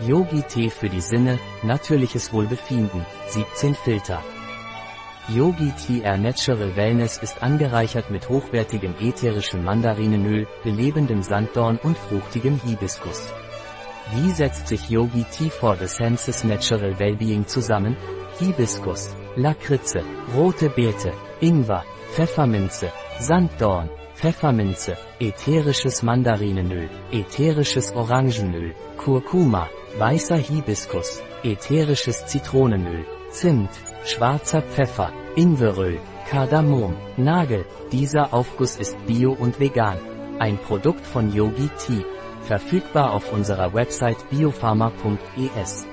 Yogi-Tee für die Sinne, natürliches Wohlbefinden, 17 Filter. Yogi Tea Air Natural Wellness ist angereichert mit hochwertigem ätherischem Mandarinenöl, belebendem Sanddorn und fruchtigem Hibiskus. Wie setzt sich Yogi Tea for the Senses Natural Wellbeing zusammen? Hibiskus, Lakritze, rote Beete, Ingwer, Pfefferminze, Sanddorn, Pfefferminze, ätherisches Mandarinenöl, ätherisches Orangenöl, Kurkuma, weißer Hibiskus, ätherisches Zitronenöl, Zimt, schwarzer Pfeffer, Ingweröl, Kardamom, Nagel. Dieser Aufguss ist bio und vegan. Ein Produkt von Yogi Tea. Verfügbar auf unserer Website biopharma.es.